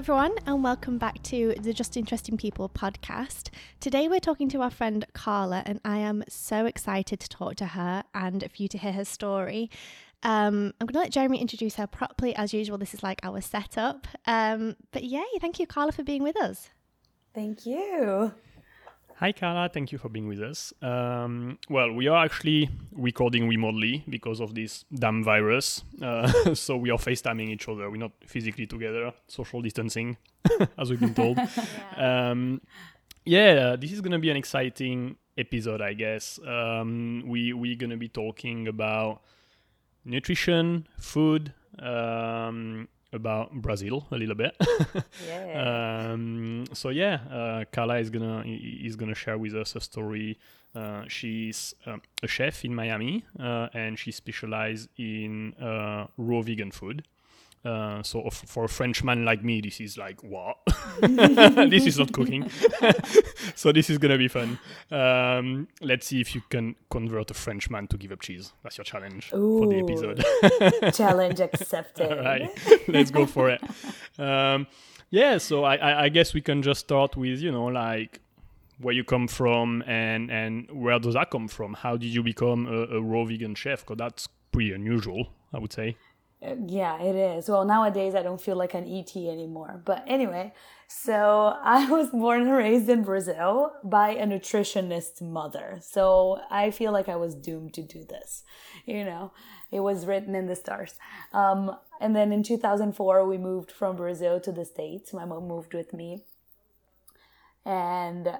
Everyone, and welcome back to the Just Interesting People podcast. Today, we're talking to our friend Carla, and I am so excited to talk to her and for you to hear her story. Um, I'm going to let Jeremy introduce her properly. As usual, this is like our setup. Um, but yay, thank you, Carla, for being with us. Thank you. Hi, Carla. Thank you for being with us. Um, well, we are actually recording remotely because of this damn virus. Uh, so we are FaceTiming each other. We're not physically together, social distancing, as we've been told. yeah. Um, yeah, this is going to be an exciting episode, I guess. Um, we, we're going to be talking about nutrition, food, um, about Brazil a little bit. yeah. Um, so yeah, uh, Carla is gonna is gonna share with us a story. Uh, she's um, a chef in Miami, uh, and she specializes in uh, raw vegan food. Uh, so for a Frenchman like me, this is like what? this is not cooking. so this is gonna be fun. Um, let's see if you can convert a Frenchman to give up cheese. That's your challenge Ooh, for the episode. challenge accepted. All right, let's go for it. Um, yeah, so I, I, I guess we can just start with you know like where you come from and and where does that come from? How did you become a, a raw vegan chef? Because that's pretty unusual, I would say. Yeah, it is. Well, nowadays I don't feel like an ET anymore. But anyway, so I was born and raised in Brazil by a nutritionist mother. So I feel like I was doomed to do this. You know, it was written in the stars. Um, and then in 2004, we moved from Brazil to the States. My mom moved with me. And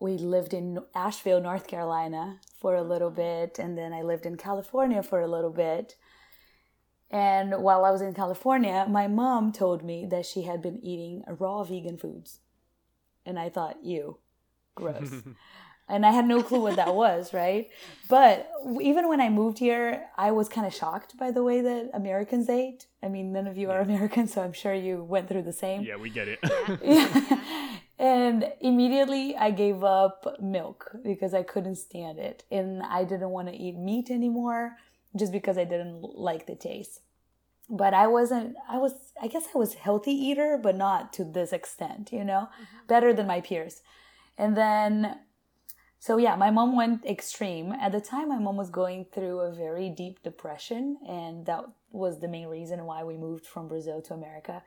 we lived in Asheville, North Carolina for a little bit. And then I lived in California for a little bit and while I was in California, my mom told me that she had been eating raw vegan foods. And I thought, ew, gross. and I had no clue what that was, right? But even when I moved here, I was kind of shocked by the way that Americans ate. I mean, none of you are American, so I'm sure you went through the same. Yeah, we get it. yeah. And immediately I gave up milk because I couldn't stand it. And I didn't want to eat meat anymore just because I didn't like the taste. But I wasn't, I was, I guess I was healthy eater, but not to this extent, you know, mm-hmm. better than my peers. And then, so yeah, my mom went extreme. At the time, my mom was going through a very deep depression, and that was the main reason why we moved from Brazil to America.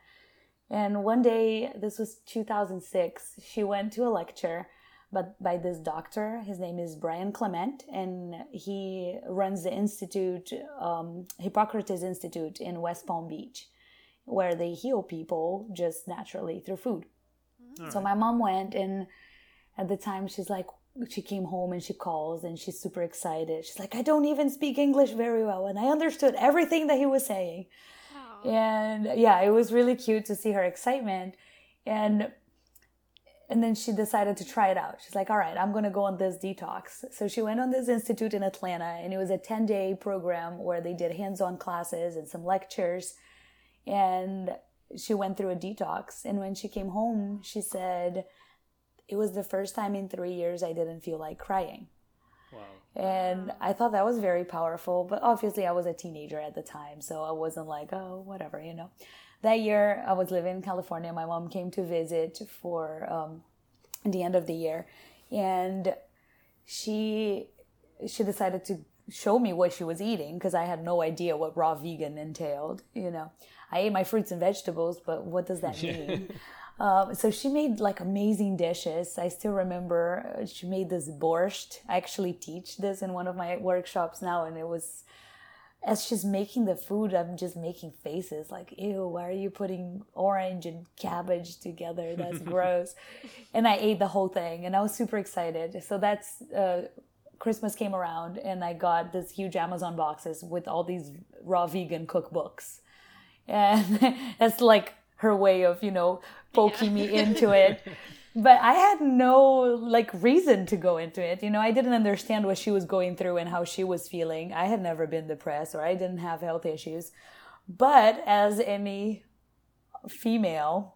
And one day, this was 2006, she went to a lecture but by this doctor. His name is Brian Clement, and he runs the institute, um, Hippocrates Institute in West Palm Beach, where they heal people just naturally through food. so my mom went, and at the time she's like, she came home and she calls and she's super excited. She's like, I don't even speak English very well, and I understood everything that he was saying. Aww. And yeah, it was really cute to see her excitement. And and then she decided to try it out. She's like, all right, I'm going to go on this detox. So she went on this institute in Atlanta and it was a 10 day program where they did hands on classes and some lectures. And she went through a detox. And when she came home, she said, it was the first time in three years I didn't feel like crying. Wow. And I thought that was very powerful, but obviously I was a teenager at the time, so I wasn't like, oh, whatever, you know that year I was living in California. My mom came to visit for um, the end of the year, and she she decided to show me what she was eating because I had no idea what raw vegan entailed. You know, I ate my fruits and vegetables, but what does that mean? Um, so she made like amazing dishes. I still remember uh, she made this borscht. I actually teach this in one of my workshops now, and it was as she's making the food, I'm just making faces like, ew, why are you putting orange and cabbage together? That's gross. And I ate the whole thing and I was super excited. So that's, uh, Christmas came around and I got this huge Amazon boxes with all these raw vegan cookbooks. And that's like her way of, you know, poking yeah. me into it. but I had no like reason to go into it. You know, I didn't understand what she was going through and how she was feeling. I had never been depressed or I didn't have health issues. But as any female,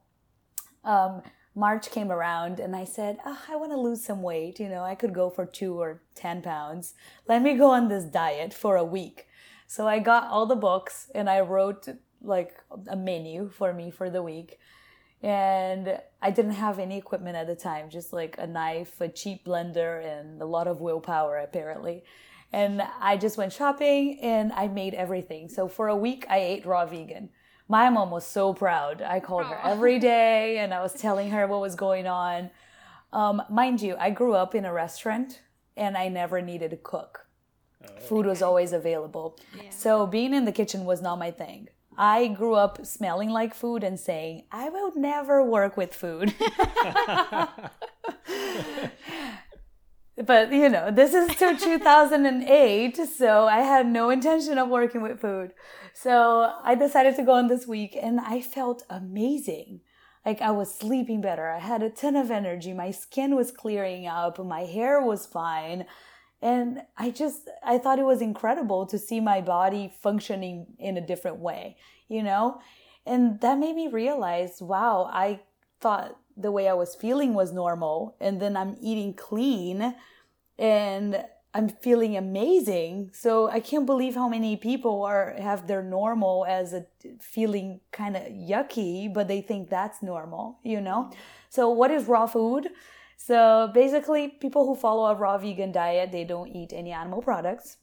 um, March came around and I said, oh, I want to lose some weight. You know, I could go for two or 10 pounds. Let me go on this diet for a week. So I got all the books and I wrote like a menu for me for the week and I didn't have any equipment at the time, just like a knife, a cheap blender, and a lot of willpower apparently. And I just went shopping and I made everything. So for a week, I ate raw vegan. My mom was so proud. I called her every day and I was telling her what was going on. Um, mind you, I grew up in a restaurant and I never needed to cook. Food was always available. So being in the kitchen was not my thing. I grew up smelling like food and saying, I will never work with food. but you know, this is till 2008, so I had no intention of working with food. So I decided to go on this week and I felt amazing. Like I was sleeping better. I had a ton of energy. My skin was clearing up. My hair was fine. And I just, I thought it was incredible to see my body functioning in a different way, you know? And that made me realize, wow, I thought the way I was feeling was normal. And then I'm eating clean and I'm feeling amazing. So I can't believe how many people are have their normal as a feeling kind of yucky, but they think that's normal, you know? So what is raw food? So basically people who follow a raw vegan diet, they don't eat any animal products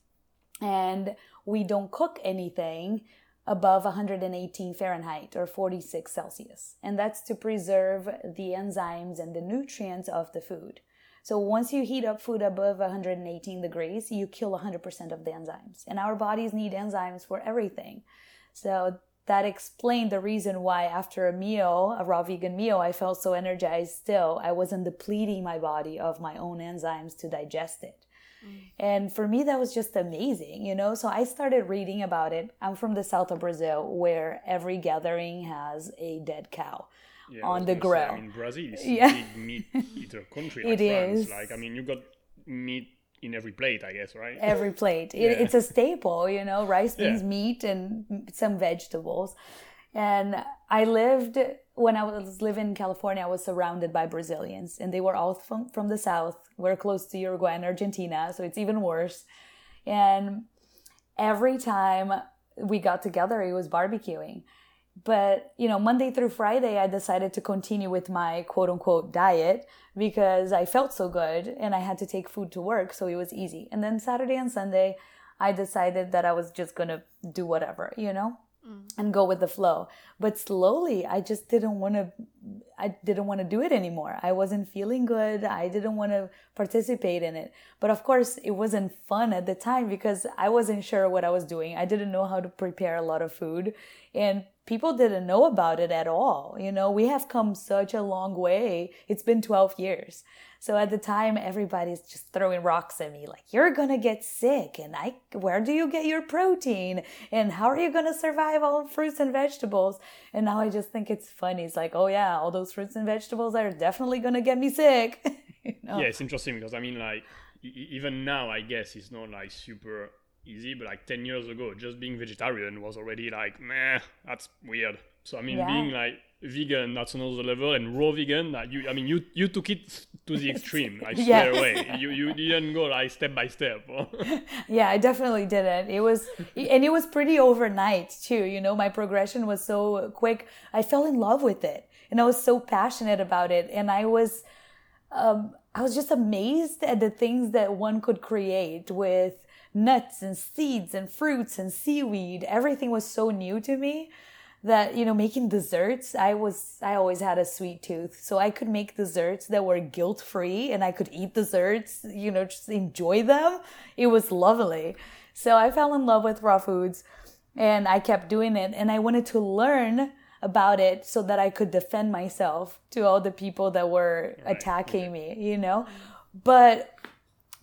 and we don't cook anything above 118 Fahrenheit or 46 Celsius. And that's to preserve the enzymes and the nutrients of the food. So once you heat up food above 118 degrees, you kill 100% of the enzymes. And our bodies need enzymes for everything. So that explained the reason why after a meal, a raw vegan meal, I felt so energized still. I wasn't depleting my body of my own enzymes to digest it. Mm. And for me, that was just amazing, you know? So I started reading about it. I'm from the south of Brazil, where every gathering has a dead cow Yeah, on the gonna say. I mean, Brazil is Yeah. a big meat eater country. Like It France. is. Like, I mean, you've got meat in every plate, I guess, right? every plate. It, It's a staple, you know, rice, beans, Yeah. meat, and some vegetables. And I lived, when I was living in California, I was surrounded by Brazilians, and they were all from, from the South. We're close to Uruguay and Argentina, so it's even worse. And every time we got together, it was barbecuing. But, you know, Monday through Friday, I decided to continue with my quote unquote diet because I felt so good and I had to take food to work. So it was easy. And then Saturday and Sunday, I decided that I was just going to do whatever, you know? Mm. and go with the flow but slowly i just didn't want to i didn't want to do it anymore i wasn't feeling good i didn't want to participate in it but of course it wasn't fun at the time because i wasn't sure what i was doing i didn't know how to prepare a lot of food and people didn't know about it at all you know we have come such a long way it's been 12 years so at the time, everybody's just throwing rocks at me, like, you're gonna get sick, and I, where do you get your protein? And how are you gonna survive all fruits and vegetables? And now I just think it's funny. It's like, oh yeah, all those fruits and vegetables are definitely gonna get me sick. you know? Yeah, it's interesting because I mean, like, even now, I guess it's not like super easy, but like 10 years ago, just being vegetarian was already like, meh, that's weird. So, I mean, Yeah. being like vegan, that's another level, and raw vegan, like, you, I mean, you, you took it to the extreme, like, Yeah. straight away. You, you didn't go like step by step. Yeah, I definitely didn't. It was, and it was pretty overnight too. You know, my progression was so quick. I fell in love with it, and I was so passionate about it, and I was, um, I was just amazed at the things that one could create with nuts and seeds and fruits and seaweed. Everything was so new to me that you know making desserts i was i always had a sweet tooth. So i could make desserts that were guilt free and i could eat desserts you know just enjoy them. It was lovely. So i fell in love with raw foods and i kept doing it. And i wanted to learn about it so that i could defend myself to all the people that were attacking me you know? But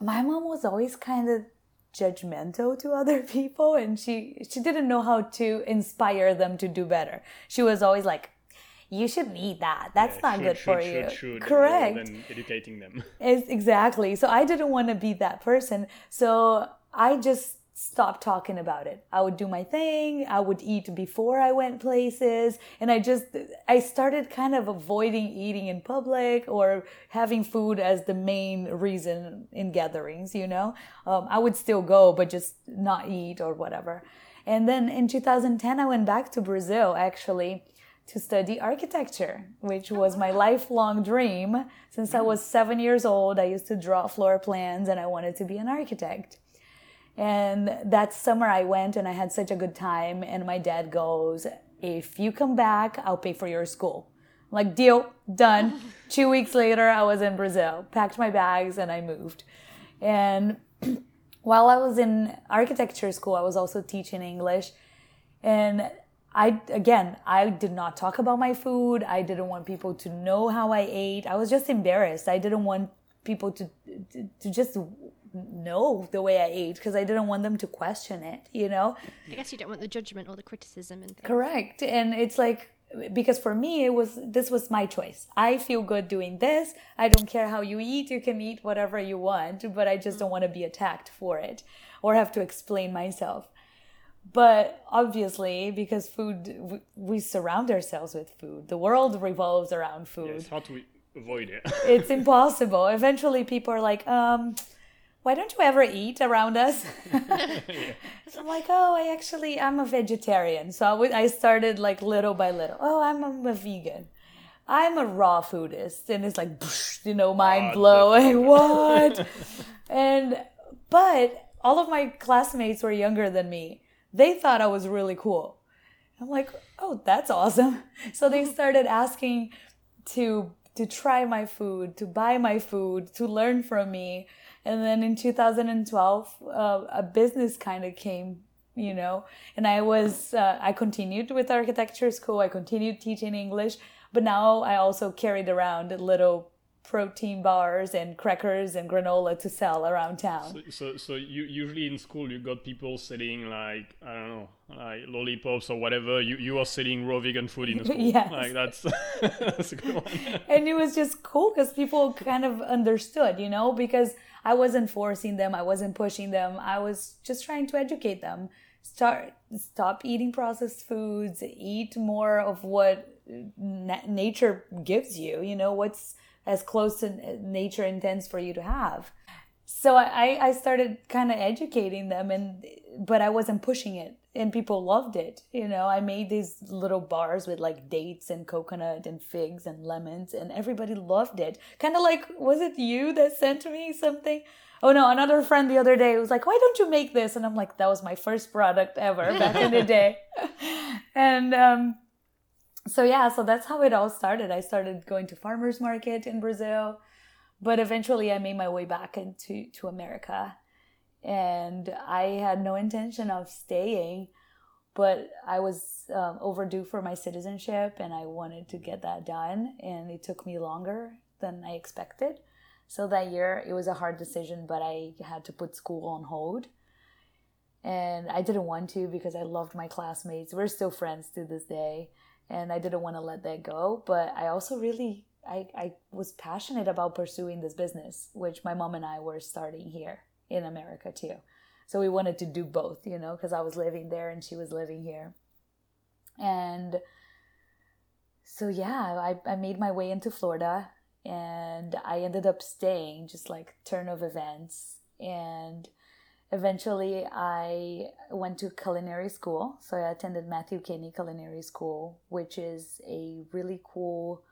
my mom was always kind of judgmental to other people and she she didn't know how to inspire them to do better she was always like you shouldn't eat that that's Yeah, not should, good should, for should, you should, correct than educating them. It's exactly. So I didn't want to be that person. So I just stopped talking about it. I would do my thing. I would eat before I went places. And I just, I started kind of avoiding eating in public or having food as the main reason in gatherings, you know? Um, I would still go, but just not eat or whatever. And then in 2010, I went back to Brazil actually to study architecture, which was my lifelong dream. Since I was seven years old, I used to draw floor plans and I wanted to be an architect. And that summer I went and I had such a good time. And my dad goes, If you come back, I'll pay for your school. I'm like, deal, done. Two weeks later, I was in Brazil, packed my bags, and I moved. And while I was in architecture school, I was also teaching English. And I again, I did not talk about my food. I didn't want people to know how I ate. I was just embarrassed. I didn't want people to to, to just know the way I ate because I didn't want them to question it, you know? I guess you don't want the judgment or the criticism and things. Correct. And it's like because for me it was this was my choice. I feel good doing this. I don't care how you eat. You can eat whatever you want, but I just don't want to be attacked for it or have to explain myself but obviously because food we, surround ourselves with food the world revolves around food yeah, it's hard to avoid it it's impossible eventually people are like um why don't you ever eat around us yeah. so i'm like oh i actually i'm a vegetarian so I, w- I started like little by little oh i'm a, I'm a vegan I'm a raw foodist, and it's like, you know, mind blowing. what? and but all of my classmates were younger than me, they thought I was really cool. I'm like, oh, that's awesome. So they started asking to to try my food, to buy my food, to learn from me. And then in 2012, uh, a business kind of came, you know, and I was, uh, I continued with architecture school. I continued teaching English, but now I also carried around little protein bars and crackers and granola to sell around town. So, so, so you usually in school you got people selling like I don't know, like lollipops or whatever. You you are selling raw vegan food in school. yes. like that's that's a good one. and it was just cool because people kind of understood, you know, because I wasn't forcing them, I wasn't pushing them, I was just trying to educate them. Start stop eating processed foods, eat more of what na- nature gives you. You know what's as close to nature intends for you to have. So I, I started kind of educating them and but I wasn't pushing it and people loved it. You know, I made these little bars with like dates and coconut and figs and lemons and everybody loved it. Kind of like was it you that sent me something? Oh no, another friend the other day was like, "Why don't you make this?" And I'm like, "That was my first product ever back in the day." and um so yeah, so that's how it all started. I started going to farmers market in Brazil, but eventually I made my way back into to America. And I had no intention of staying, but I was um, overdue for my citizenship and I wanted to get that done. And it took me longer than I expected. So that year it was a hard decision, but I had to put school on hold. And I didn't want to because I loved my classmates. We're still friends to this day and I didn't want to let that go. But I also really I, I was passionate about pursuing this business, which my mom and I were starting here in America too. So we wanted to do both, you know, because I was living there and she was living here. And so yeah, I, I made my way into Florida and I ended up staying just like turn of events and eventually I went to culinary school. So I attended Matthew Kenney Culinary School, which is a really cool.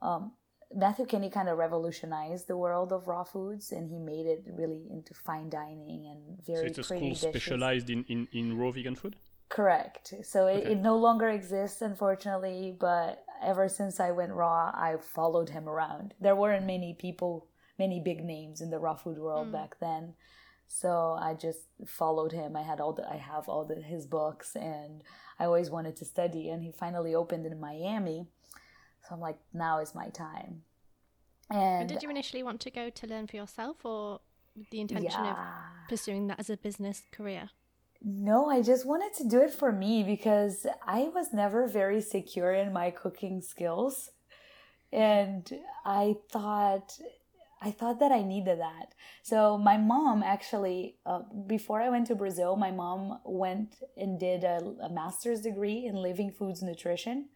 Um, Matthew Kenney kind of revolutionized the world of raw foods, and he made it really into fine dining and very. So it's a school dishes. specialized in, in, in raw vegan food. Correct. So it, okay. it no longer exists, unfortunately. But ever since I went raw, I followed him around. There weren't many people, many big names in the raw food world mm. back then. So I just followed him. I had all the I have all the his books and I always wanted to study and he finally opened in Miami. So I'm like now is my time. And did you initially want to go to learn for yourself or the intention yeah. of pursuing that as a business career? No, I just wanted to do it for me because I was never very secure in my cooking skills. And I thought I thought that I needed that. So my mom actually, uh, before I went to Brazil, my mom went and did a, a, master's degree in living foods nutrition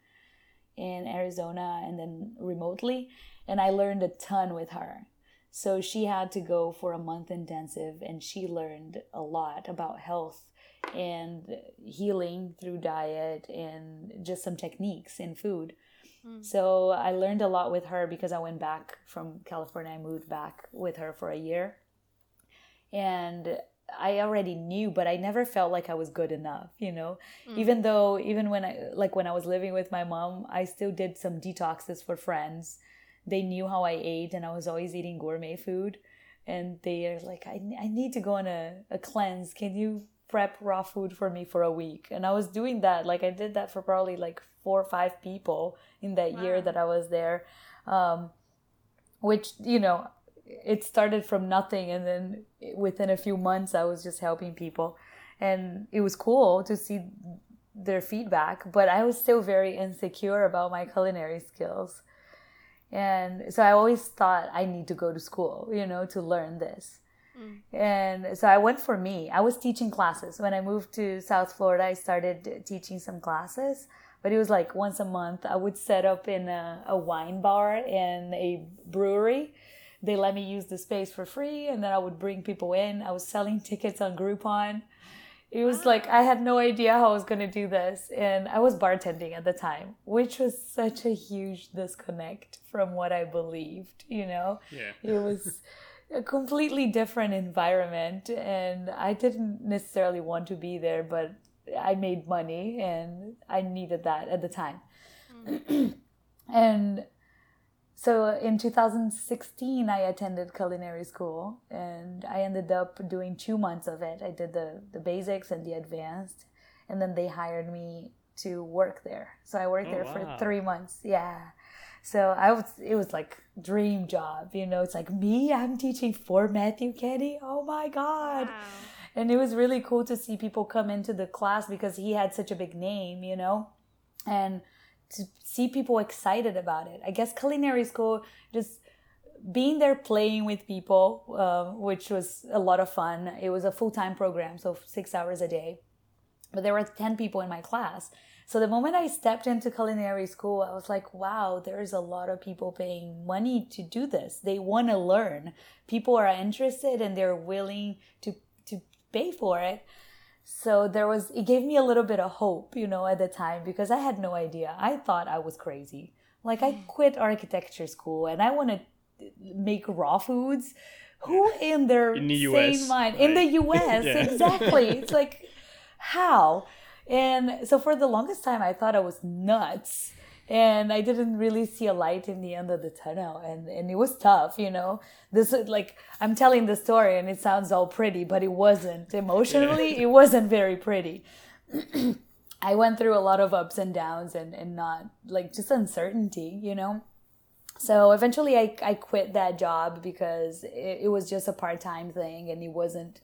in Arizona and then remotely, and I learned a ton with her. So she had to go for a month intensive, and she learned a lot about health and healing through diet and just some techniques in food. Mm. So I learned a lot with her because I went back from California. I moved back with her for a year. And I already knew, but I never felt like I was good enough, you know? Even though, even when I, like when I was living with my mom, I still did some detoxes for friends. They knew how I ate and I was always eating gourmet food. And they are like, I, I need to go on a, a cleanse. Can you prep raw food for me for a week? And I was doing that. Like I did that for probably like four or five people in that year that I was there. Um, which, you know, it started from nothing and then within a few months i was just helping people. And it was cool to see their feedback but i was still very insecure about my culinary skills. And so i always thought i need to go to school you know to learn this. Mm. And so i went for me. I was teaching classes. When i moved to south florida i started teaching some classes but it was like once a month i would set up in a, a wine bar and a brewery they let me use the space for free and then I would bring people in. I was selling tickets on Groupon. It was like I had no idea how I was going to do this and I was bartending at the time, which was such a huge disconnect from what I believed, you know. Yeah. It was a completely different environment and I didn't necessarily want to be there, but I made money and I needed that at the time. Mm. and so in 2016 i attended culinary school and i ended up doing two months of it. I did the, the basics and the advanced and then they hired me to work there. So i worked Oh, there wow. for three months yeah. So i was it was like dream job you know it's like me i'm teaching for matthew kenney? Oh my god. And it was really cool to see people come into the class because he had such a big name you know? And to see people excited about it. I guess culinary school just being there playing with people, uh, which was a lot of fun. It was a full time program, so six hours a day. But there were 10 people in my class. So the moment I stepped into culinary school, I was like, wow, there's a lot of people paying money to do this. They want to learn. People are interested and they're willing to, to pay for it so there was it gave me a little bit of hope you know at the time because i had no idea. I thought i was crazy. Like i mm. quit architecture school and i want to uh, make raw foods. Who in their In the sane US, mind? In the us Yeah. exactly. It's like how? And so for the longest time i thought i was nuts and i didn't really see a light in the end of the tunnel. And and it was tough you know? This is like i'm telling the story and it sounds all pretty but it wasn't. Emotionally it wasn't very pretty. I went through a lot of ups and downs and and not like just uncertainty you know? So eventually i, I quit that job because it, it was just a part-time thing and it wasn't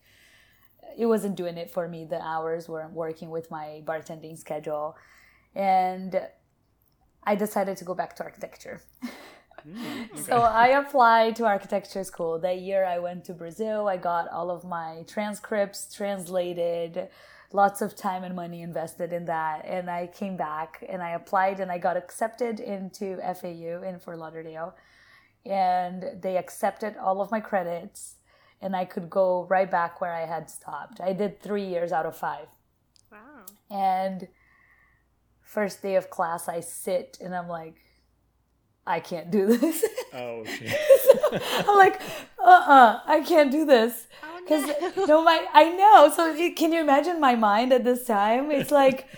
it wasn't doing it for me. The hours weren't working with my bartending schedule. And i decided to go back to architecture. Mm, so i applied to architecture school. That year i went to brazil. I got all of my transcripts translated lots of time and money invested in that and i came back and i applied and i got accepted into fau in fort lauderdale and they accepted all of my credits and i could go right back where i had stopped. I did three years out of five. Wow. and first day of class i sit and i'm like i can't do this. Oh, okay. i'm like uh-uh i can't do this. Oh, because no my i know. So can you imagine my mind at this time? It's like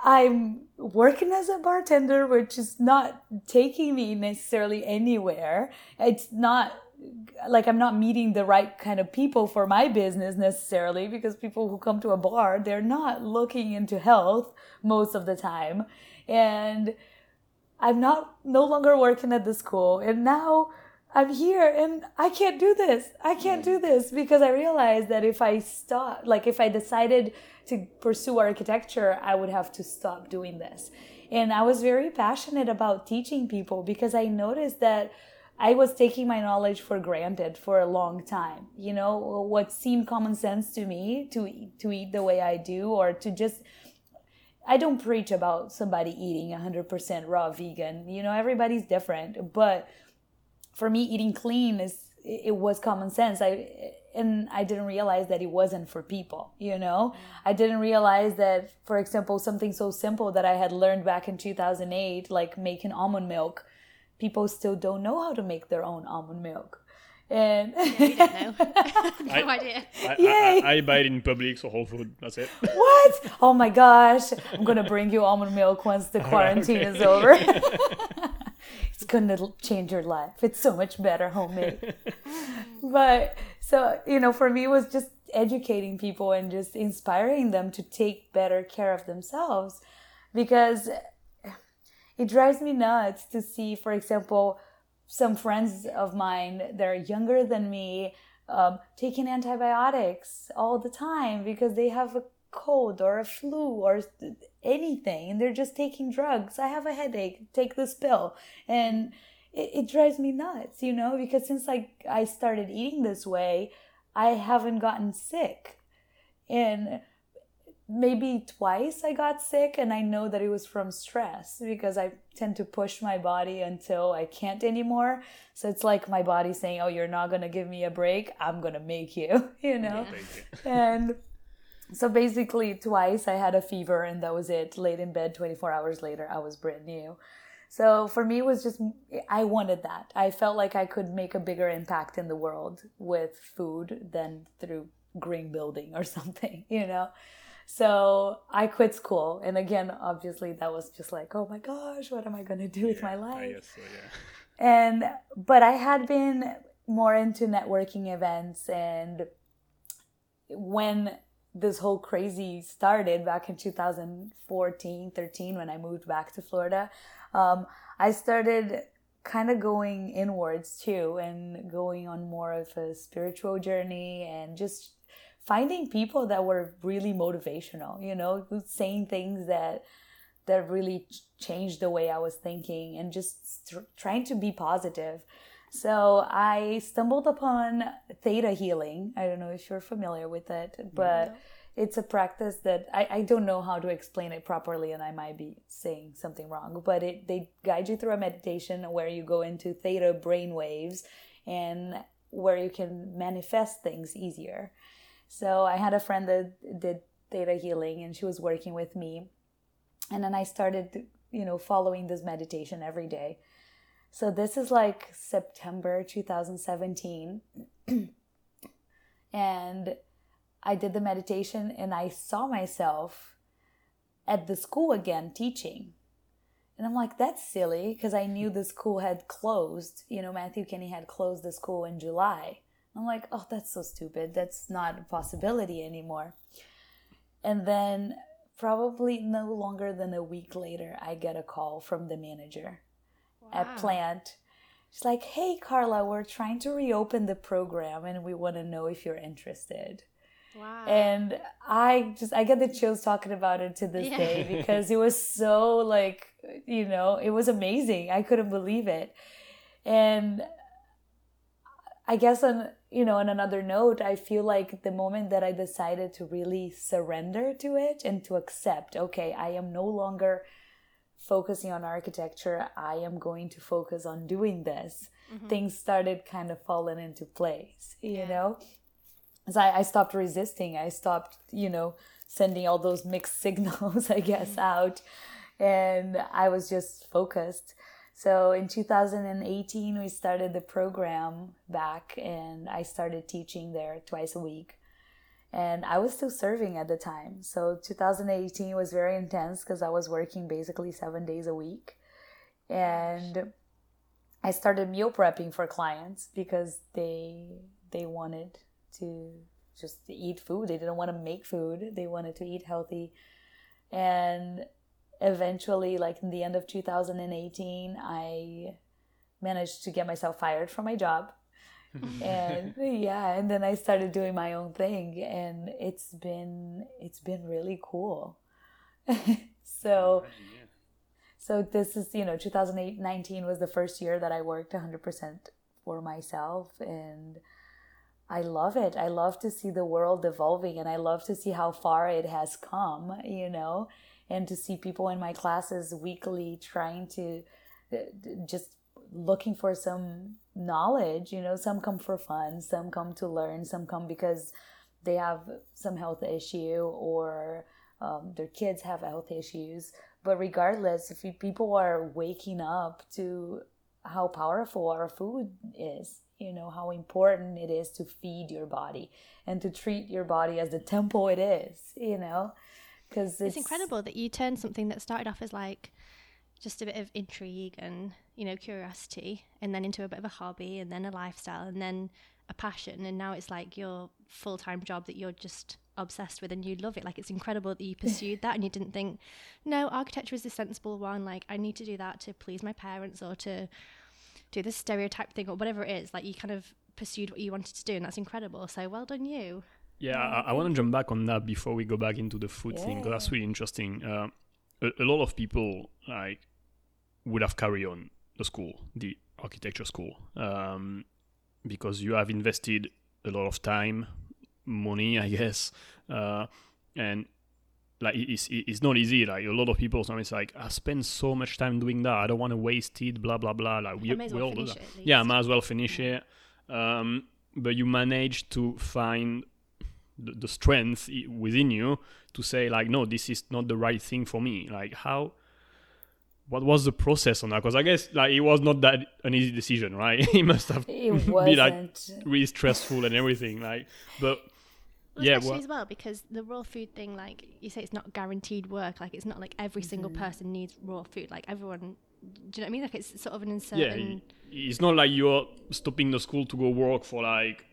i'm working as a bartender which is not taking me necessarily anywhere. It's not like i'm not meeting the right kind of people for my business necessarily because people who come to a bar they're not looking into health most of the time. And i'm not no longer working at the school. And now i'm here and i can't do this. I can't do this because i realized that if i stop like if i decided to pursue architecture i would have to stop doing this. And i was very passionate about teaching people because i noticed that I was taking my knowledge for granted for a long time. You know, what seemed common sense to me to to eat the way I do or to just I don't preach about somebody eating 100% raw vegan. You know, everybody's different, but for me eating clean is it was common sense. I and I didn't realize that it wasn't for people, you know? Mm-hmm. I didn't realize that, for example, something so simple that I had learned back in 2008, like making almond milk, people still don't know how to make their own almond milk. And Yeah, we don't know. no I- idea. I, Yay. I, I buy it in public, so Whole Food. That's it. what? Oh my gosh. I'm going to bring you almond milk once the quarantine is over. it's going to change your life. It's so much better homemade. but so, you know, for me, it was just educating people and just inspiring them to take better care of themselves because it drives me nuts to see, for example, some friends of mine that are younger than me um, taking antibiotics all the time because they have a cold or a flu or anything and they're just taking drugs. I have a headache, take this pill. And it, it drives me nuts, you know, because since like I started eating this way, I haven't gotten sick. And maybe twice I got sick, and I know that it was from stress because I tend to push my body until I can't anymore. So it's like my body saying, Oh, you're not going to give me a break. I'm going to make you, you know? You. and so basically twice i had a fever and that was it laid in bed 24 hours later i was brand new so for me it was just i wanted that i felt like i could make a bigger impact in the world with food than through green building or something you know so i quit school and again obviously that was just like oh my gosh what am i going to do with my I life guess so, yeah. and but i had been more into networking events and when this whole crazy started back in 2014 13 when i moved back to florida um, i started kind of going inwards too and going on more of a spiritual journey and just finding people that were really motivational you know saying things that that really changed the way i was thinking and just tr- trying to be positive so I stumbled upon theta healing. I don't know if you're familiar with it, but it's a practice that I, I don't know how to explain it properly and I might be saying something wrong, but it they guide you through a meditation where you go into theta brain waves and where you can manifest things easier. So I had a friend that did theta healing and she was working with me. And then I started, you know, following this meditation every day. So this is like September 2017. and I did the meditation and I saw myself at the school again teaching. And I'm like, that's silly because I knew the school had closed. You know, Matthew Kenney had closed the school in July. I'm like, oh, that's so stupid. That's not a possibility anymore. And then, probably no longer than a week later, I get a call from the manager at Plant. She's like, hey, Carla, we're trying to reopen the program and we want to know if you're interested. Wow. And I just, I get the chills talking about it to this Yeah. day because it was so like, you know, it was amazing. I couldn't believe it. And I guess on, you know, on another note, I feel like the moment that I decided to really surrender to it and to accept, okay, I am no longer focusing on architecture, I am going to focus on doing this. Mm-hmm. Things started kind of falling into place, you Yeah. know? So I, I stopped resisting. I stopped, you know, sending all those mixed signals, I guess, mm-hmm. out. And I was just focused. So in 2018, we started the program back, and I started teaching there twice a week and I was still serving at the time. So 2018 was very intense because I was working basically seven days a week, and I started meal prepping for clients because they they wanted to just eat food. They didn't want to make food. They wanted to eat healthy, and eventually, like in the end of 2018, I managed to get myself fired from my job. And yeah and then i started doing my own thing and it's been it's been really cool. So so this is you know 2019 was the first year that i worked 100% for myself and i love it. I love to see the world evolving and i love to see how far it has come you know and to see people in my classes weekly trying to uh, just looking for some knowledge. You know, some come for fun, some come to learn, some come because they have some health issue or um, their kids have health issues. But regardless, if people are waking up to how powerful our food is, you know, how important it is to feed your body and to treat your body as the temple it is, you know, because it's, it's incredible that you turned something that started off as like just a bit of intrigue and you know curiosity and then into a bit of a hobby and then a lifestyle and then a passion. And now it's like your full-time job that you're just obsessed with and you love it. Like it's incredible that you pursued that and you didn't think no architecture is the sensible one. Like i need to do that to please my parents or to do this stereotype thing or whatever it is. Like you kind of pursued what you wanted to do and that's incredible. So well done you yeah i, I want to jump back on that before we go back into the food yeah. thing because that's really interesting uh, a, a lot of people like would have carried on the school, the architecture school, um, because you have invested a lot of time, money, I guess, uh, and like it's it's not easy. Like a lot of people, sometimes like I spend so much time doing that. I don't want to waste it. Blah blah blah. Like we, we all do that. Yeah, I might as well finish it. Um, but you manage to find the, the strength within you to say like, no, this is not the right thing for me. Like how what was the process on that? Because I guess like it was not that an easy decision, right? it must have it been like really stressful and everything. Like, but well, yeah, especially well, as well because the raw food thing, like you say, it's not guaranteed work. Like it's not like every single mm-hmm. person needs raw food. Like everyone, do you know what I mean? Like it's sort of an uncertain. Yeah, it's not like you're stopping the school to go work for like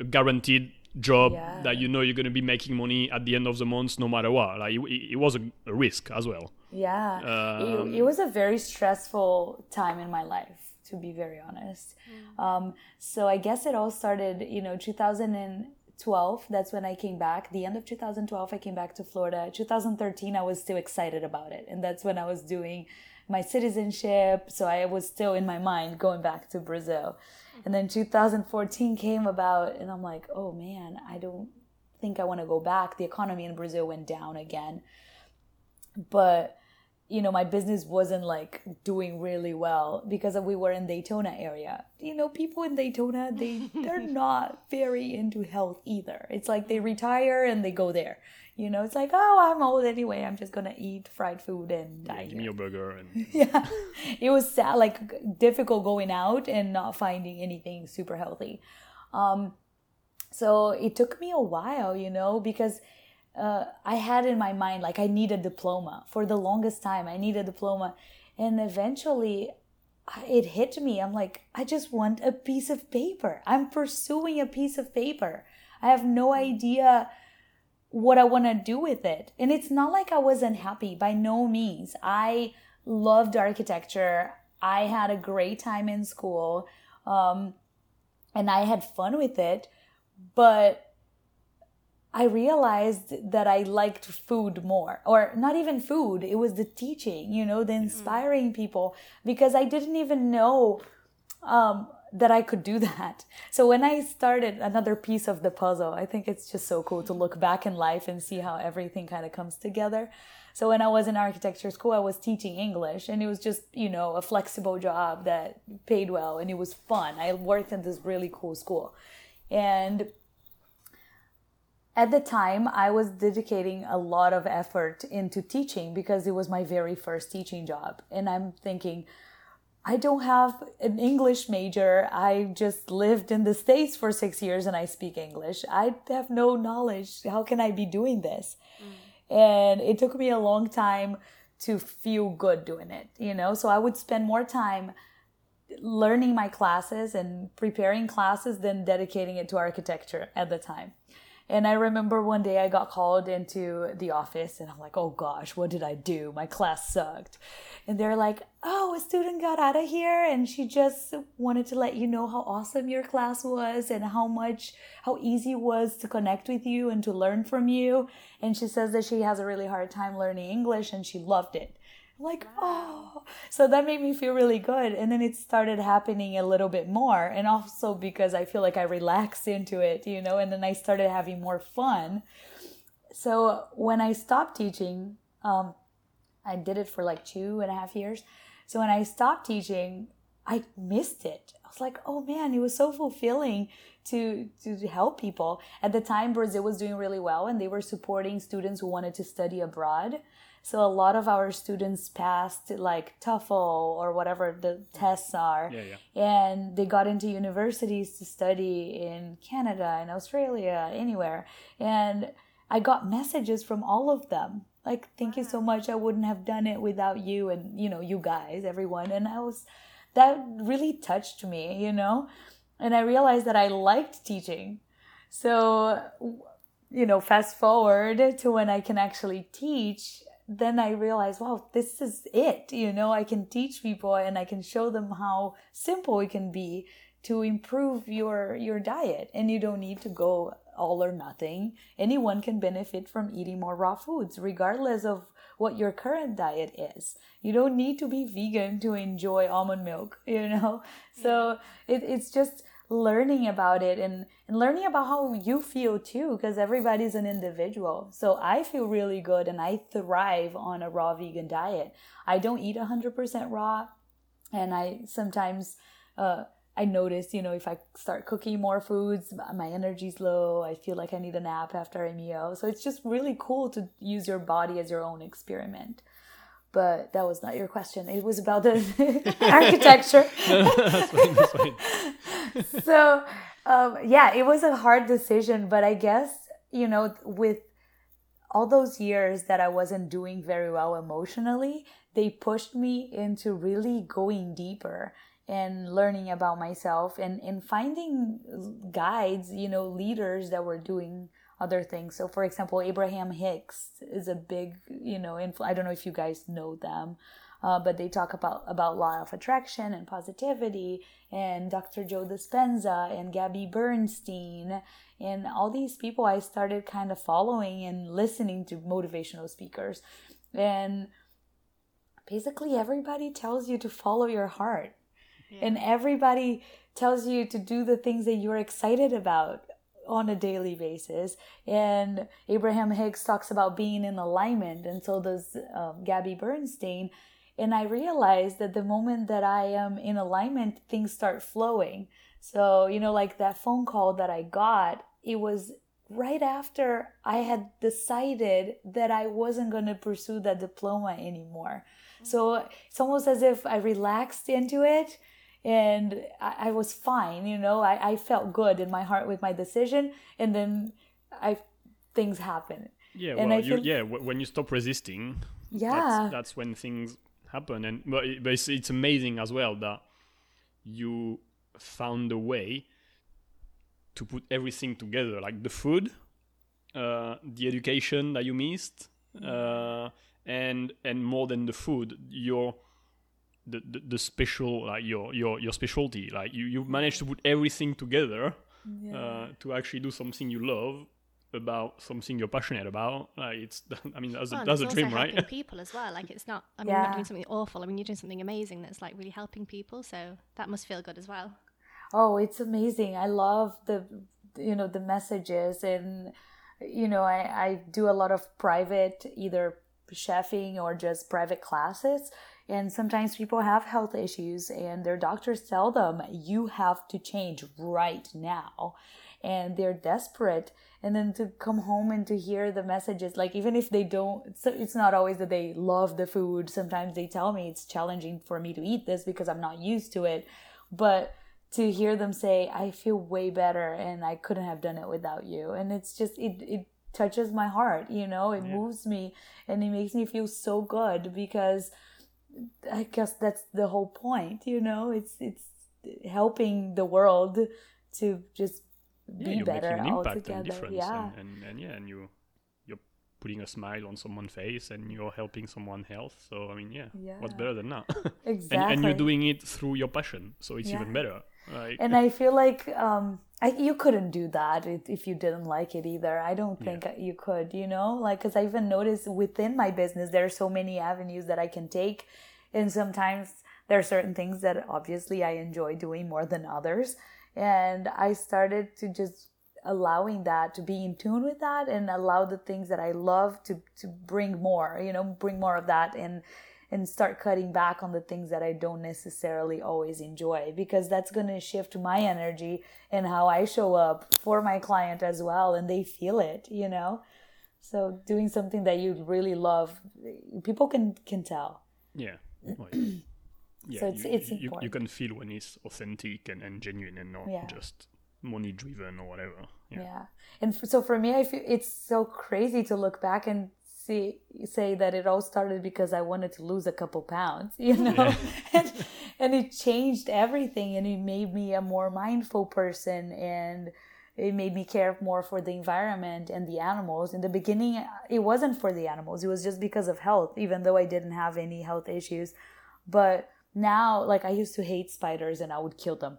a guaranteed job yeah. that you know you're going to be making money at the end of the month no matter what. Like it, it was a, a, risk as well. Yeah. Um, it, it, was a very stressful time in my life to be very honest. Mm. um, so i guess it all started you know 2012 that's when i came back. The end of 2012 i came back to florida. 2013 i was still excited about it. And that's when i was doing my citizenship. So i was still in my mind going back to brazil and then 2014 came about, and I'm like, oh man, I don't think I want to go back. The economy in Brazil went down again. But you know, my business wasn't like doing really well because we were in Daytona area. You know, people in Daytona, they they're not very into health either. It's like they retire and they go there. You know, it's like, oh, I'm old anyway. I'm just gonna eat fried food and die. Yeah, give me a burger and yeah. It was sad, like difficult going out and not finding anything super healthy. Um, so it took me a while, you know, because uh, I had in my mind like I need a diploma for the longest time. I need a diploma, and eventually it hit me. I'm like, I just want a piece of paper. I'm pursuing a piece of paper. I have no idea what I want to do with it. And it's not like I was unhappy by no means. I loved architecture. I had a great time in school. Um, and I had fun with it. But I realized that I liked food more, or not even food, it was the teaching, you know, the mm-hmm. inspiring people, because I didn't even know um, that I could do that. So when I started another piece of the puzzle, I think it's just so cool to look back in life and see how everything kind of comes together. So when I was in architecture school, I was teaching English and it was just, you know, a flexible job that paid well and it was fun. I worked in this really cool school. And at the time i was dedicating a lot of effort into teaching because it was my very first teaching job and i'm thinking i don't have an english major. I just lived in the states for 6 years and i speak english. I have no knowledge. How can i be doing this? Mm. and it took me a long time to feel good doing it you know? So i would spend more time learning my classes and preparing classes than dedicating it to architecture at the time and I remember one day I got called into the office and I'm like, oh gosh, what did I do? My class sucked. And they're like, oh, a student got out of here and she just wanted to let you know how awesome your class was and how much, how easy it was to connect with you and to learn from you. And she says that she has a really hard time learning English and she loved it like, oh, so that made me feel really good. And then it started happening a little bit more. And also because I feel like I relaxed into it, you know, and then I started having more fun. So when I stopped teaching, um, I did it for like two and a half years. So when I stopped teaching, I missed it. I was like, oh man, it was so fulfilling to to help people. At the time, Brazil was doing really well, and they were supporting students who wanted to study abroad. So a lot of our students passed like TOEFL or whatever the tests are, Yeah, yeah. and they got into universities to study in Canada and Australia, anywhere. And I got messages from all of them like, "Thank you so much. I wouldn't have done it without you and you know you guys, everyone." And I was that really touched me, you know, and I realized that I liked teaching. So, you know, fast forward to when I can actually teach then I realized, wow, this is it. You know, I can teach people and I can show them how simple it can be to improve your your diet. And you don't need to go all or nothing. Anyone can benefit from eating more raw foods regardless of what your current diet is. You don't need to be vegan to enjoy almond milk you know? So it, it's just learning about it and, and learning about how you feel too because everybody's an individual so i feel really good and i thrive on a raw vegan diet i don't eat 100% raw and i sometimes uh, I notice, you know, if I start cooking more foods, my energy's low. I feel like I need a nap after a meal. So it's just really cool to use your body as your own experiment. But that was not your question. It was about the architecture. That's fine, that's fine. so, um, yeah, it was a hard decision. But I guess, you know, with all those years that I wasn't doing very well emotionally, they pushed me into really going deeper and learning about myself and, and finding guides, you know, leaders that were doing other things. So, for example, Abraham Hicks is a big, you know, influ- I don't know if you guys know them, uh, but they talk about about law of attraction and positivity, and Dr. Joe Dispenza and Gabby Bernstein, and all these people I started kind of following and listening to motivational speakers, and basically everybody tells you to follow your heart and everybody tells you to do the things that you're excited about on a daily basis. And Abraham Hicks talks about being in alignment, and so does um, Gabby Bernstein. And I realized that the moment that I am in alignment, things start flowing. So, you know, like that phone call that I got, it was right after I had decided that I wasn't going to pursue that diploma anymore. So it's almost as if I relaxed into it and I, I was fine, you know, I, I felt good in my heart with my decision. And then I things happen. Yeah, And well, I you, feel- yeah. w- When you stop resisting, Yeah. that's, that's when things happen. And but, but it's, it's amazing as well that you found a way to put everything together, like the food, uh, the education that you missed, uh, and and more than the food, your the, the, the special like your your your specialty like you you managed to put everything together uh, to actually do something you love about something you're passionate about like it's i mean that's a, Well, and that's a dream also right helping people as well. Like it's not. I mean, you're not doing something awful. I mean, you're doing something amazing that's like really helping people. So that must feel good as well. Oh, it's amazing. I love the you know the messages and you know I, I do a lot of private either chefing or just private classes and sometimes people have health issues and their doctors tell them you have to change right now. And they're desperate. And then to come home and to hear the messages like even if they don't it's, it's not always that they love the food. Sometimes they tell me it's challenging for me to eat this because i'm not used to it. But to hear them say i feel way better and i couldn't have done it without you. And it's just it, it touches my heart you know? It moves me and it makes me feel so good because i guess that's the whole point you know? It's it's helping the world to just yeah be better making an impact and difference yeah. and, and, and yeah and you you're putting a smile on someone's face and you're helping someone health. So i mean yeah, what's better than that exactly and, and you're doing it through your passion. So it's Yeah. even better like and I feel like um, I, you couldn't do that if, you didn't like it either. I don't think you could, you know, like because I even noticed within my business there are so many avenues that I can take, and sometimes there are certain things that obviously I enjoy doing more than others, and I started to just allowing that to be in tune with that and allow the things that I love to to bring more, you know, bring more of that and and start cutting back on the things that I don't necessarily always enjoy because that's going to shift my energy and how I show up for my client as well and they feel it, you know. So doing something that you really love, people can can tell. Yeah. Well, yeah, So it's- you, it's you, you can feel when it's authentic and, and genuine and not Yeah. just money driven or whatever. Yeah. Yeah. And f- so for me, I feel it's so crazy to look back and see say that it all started because I wanted to lose a couple pounds, you know, and, and it changed everything, and it made me a more mindful person, and it made me care more for the environment and the animals. In the beginning, it wasn't for the animals; it was just because of health, even though I didn't have any health issues. But now, like I used to hate spiders, and I would kill them.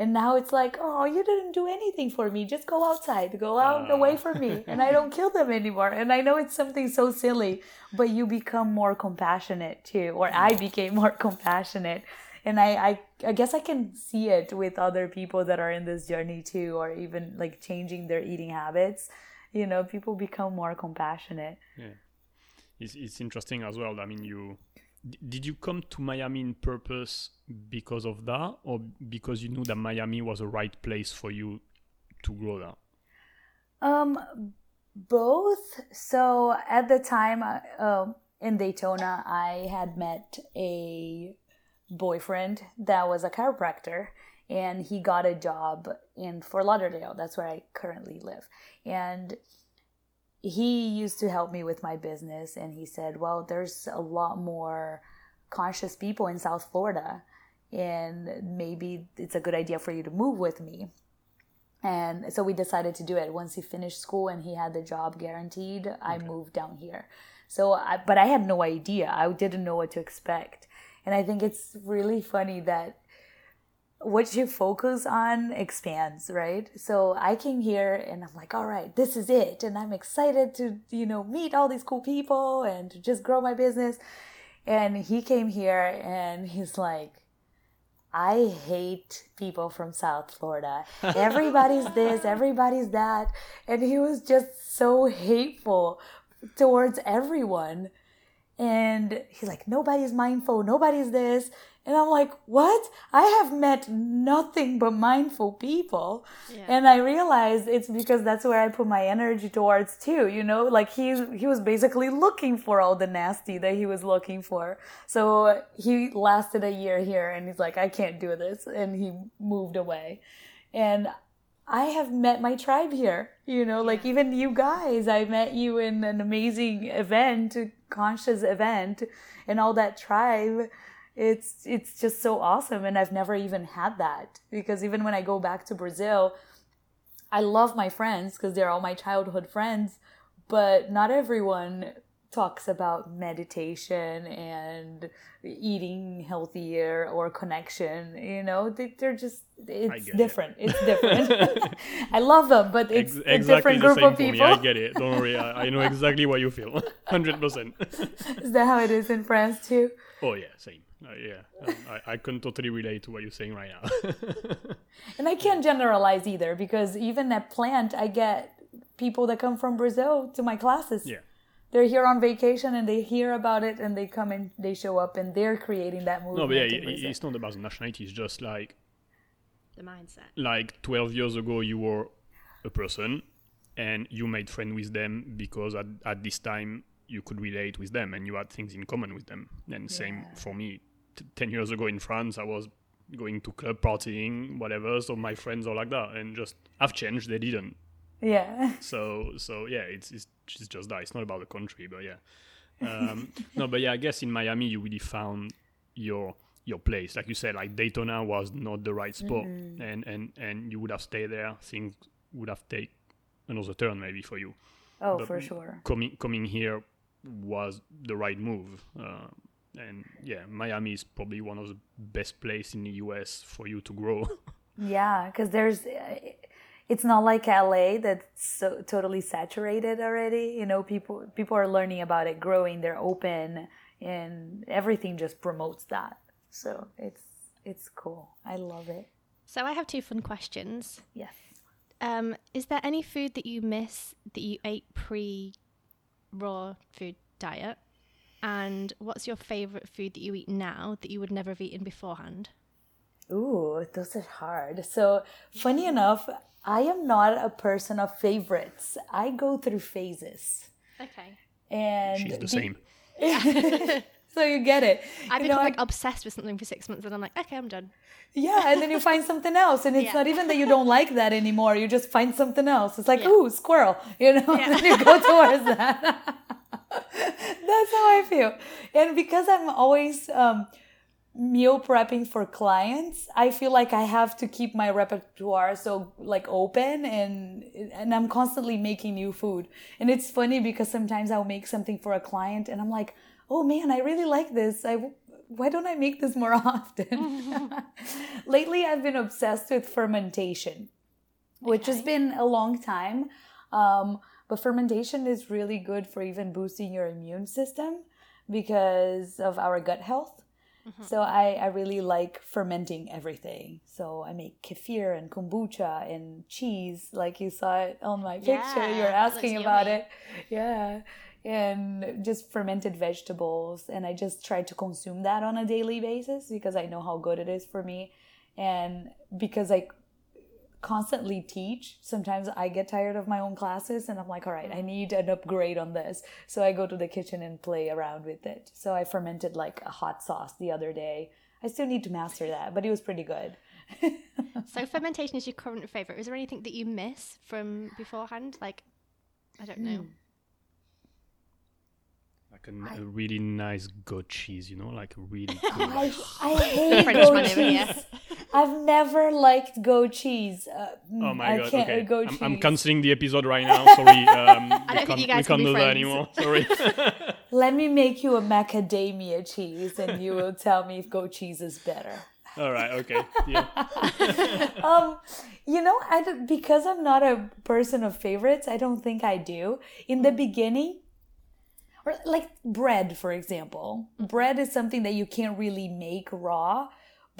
And now it's like, oh, you didn't do anything for me. Just go outside, go out Ah. away from me. And I don't kill them anymore. And I know it's something so silly, but you become more compassionate too. Or I became more compassionate. And I, I, I guess I can see it with other people that are in this journey too, or even like changing their eating habits. You know, people become more compassionate. Yeah it's, it's interesting as well. I mean, you did you come to Miami in purpose because of that, or because you knew that Miami was the right place for you to grow that? Um, both. So at the time uh, in Daytona, I had met a boyfriend that was a chiropractor, and he got a job in Fort Lauderdale. That's where I currently live, and he used to help me with my business. And he said, "Well, there's a lot more conscious people in South Florida." And maybe it's a good idea for you to move with me and so we decided to do it once he finished school and he had the job guaranteed i moved down here so I, but i had no idea i didn't know what to expect and i think it's really funny that what you focus on expands right so i came here and i'm like all right this is it and i'm excited to you know meet all these cool people and to just grow my business and he came here and he's like I hate people from South Florida. Everybody's this, everybody's that. And he was just so hateful towards everyone. And he's like, nobody's mindful, nobody's this. And I'm like, what? I have met nothing but mindful people. Yeah. And I realized it's because that's where I put my energy towards too, you know? Like he's he was basically looking for all the nasty that he was looking for. So he lasted a year here and he's like, I can't do this and he moved away. And I have met my tribe here, you know, like even you guys, I met you in an amazing event, conscious event, and all that tribe. It's it's just so awesome, and I've never even had that because even when I go back to Brazil, I love my friends because they're all my childhood friends, but not everyone talks about meditation and eating healthier or connection. You know, they, they're just it's get it. different. It's different. I love them, but it's Ex- a exactly different the group of people. I get it. Don't worry. I, I know exactly what you feel. Hundred percent. Is that how it is in France too? Oh yeah, same. Uh, yeah, um, I, I can totally relate to what you're saying right now. And I can't generalize either because even at Plant, I get people that come from Brazil to my classes. yeah, They're here on vacation and they hear about it and they come and they show up and they're creating that movement. no, but yeah, it, it's not about the nationality. It's just like The mindset. like 12 years ago you were a person and you made friends with them because at, at this time you could relate with them and you had things in common with them and same for me T- 10 years ago in france i was going to club partying whatever. So my friends are like that and just i've changed. They didn't. Yeah. so so yeah it's, it's it's just that. It's not about the country but yeah. Um, no but yeah i guess in miami you really found your your place. Like you said like daytona was not the right spot and and and you would have stayed there. Things would have take another turn maybe for you. Oh, But- for sure. coming coming here was the right move uh, and yeah miami is probably one of the best place in the us for you to grow Yeah, because there's, uh, it's not like LA that's so totally saturated already. You know, people people are learning about it, growing. They're open, and everything just promotes that. So it's it's cool. I love it. So I have two fun questions. Yes. Um, is there any food that you miss that you ate pre raw food diet? And what's your favorite food that you eat now that you would never have eaten beforehand? Ooh, those are hard. So, funny enough, I am not a person of favorites. I go through phases. Okay. And She's the be- same. so you get it. I You become know, I- like obsessed with something for six months and I'm like, okay, I'm done. Yeah, and then you find something else, and it's Yeah. not even that you don't like that anymore. You just find something else. It's like, Yeah. ooh, squirrel, you know, Yeah. and then you go towards that. That's how I feel. And because I'm always um, meal prepping for clients, I feel like I have to keep my repertoire so like open, and and I'm constantly making new food. And it's funny because sometimes I'll make something for a client, and I'm like, oh man, I really like this. I why don't I make this more often? Lately, I've been obsessed with fermentation, which has been a long time. Um, but fermentation is really good for even boosting your immune system because of our gut health. Mm-hmm. So I, I really like fermenting everything. So I make kefir and kombucha and cheese, like you saw it on my picture. Yeah, You're asking about yummy. it. Yeah. And just fermented vegetables. And I just try to consume that on a daily basis because I know how good it is for me. And because I constantly teach, sometimes I get tired of my own classes and I'm like, all right, I mm-hmm. need an upgrade on this. So I go to the kitchen and play around with it. So I fermented like a hot sauce the other day. I still need to master that, but it was pretty good. So fermentation is your current favorite. Is there anything that you miss from beforehand? Like, I don't know. Hmm. Like a, n- a really nice goat cheese, you know, like a really good. I, I hate Frenchman goat over here. cheese. I've never liked goat cheese. Uh, Oh my I god! can't Okay, goat I'm. I'm cancelling the episode right now. Sorry, um, we think can't, you guys we can can't be do that anymore. Sorry. Let me make you a macadamia cheese, and you will tell me if goat cheese is better. All right. Okay. Yeah. um, you know, I don't, because I'm not a person of favorites. I don't think I do. In the beginning, or like bread, for example, bread is something that you can't really make raw.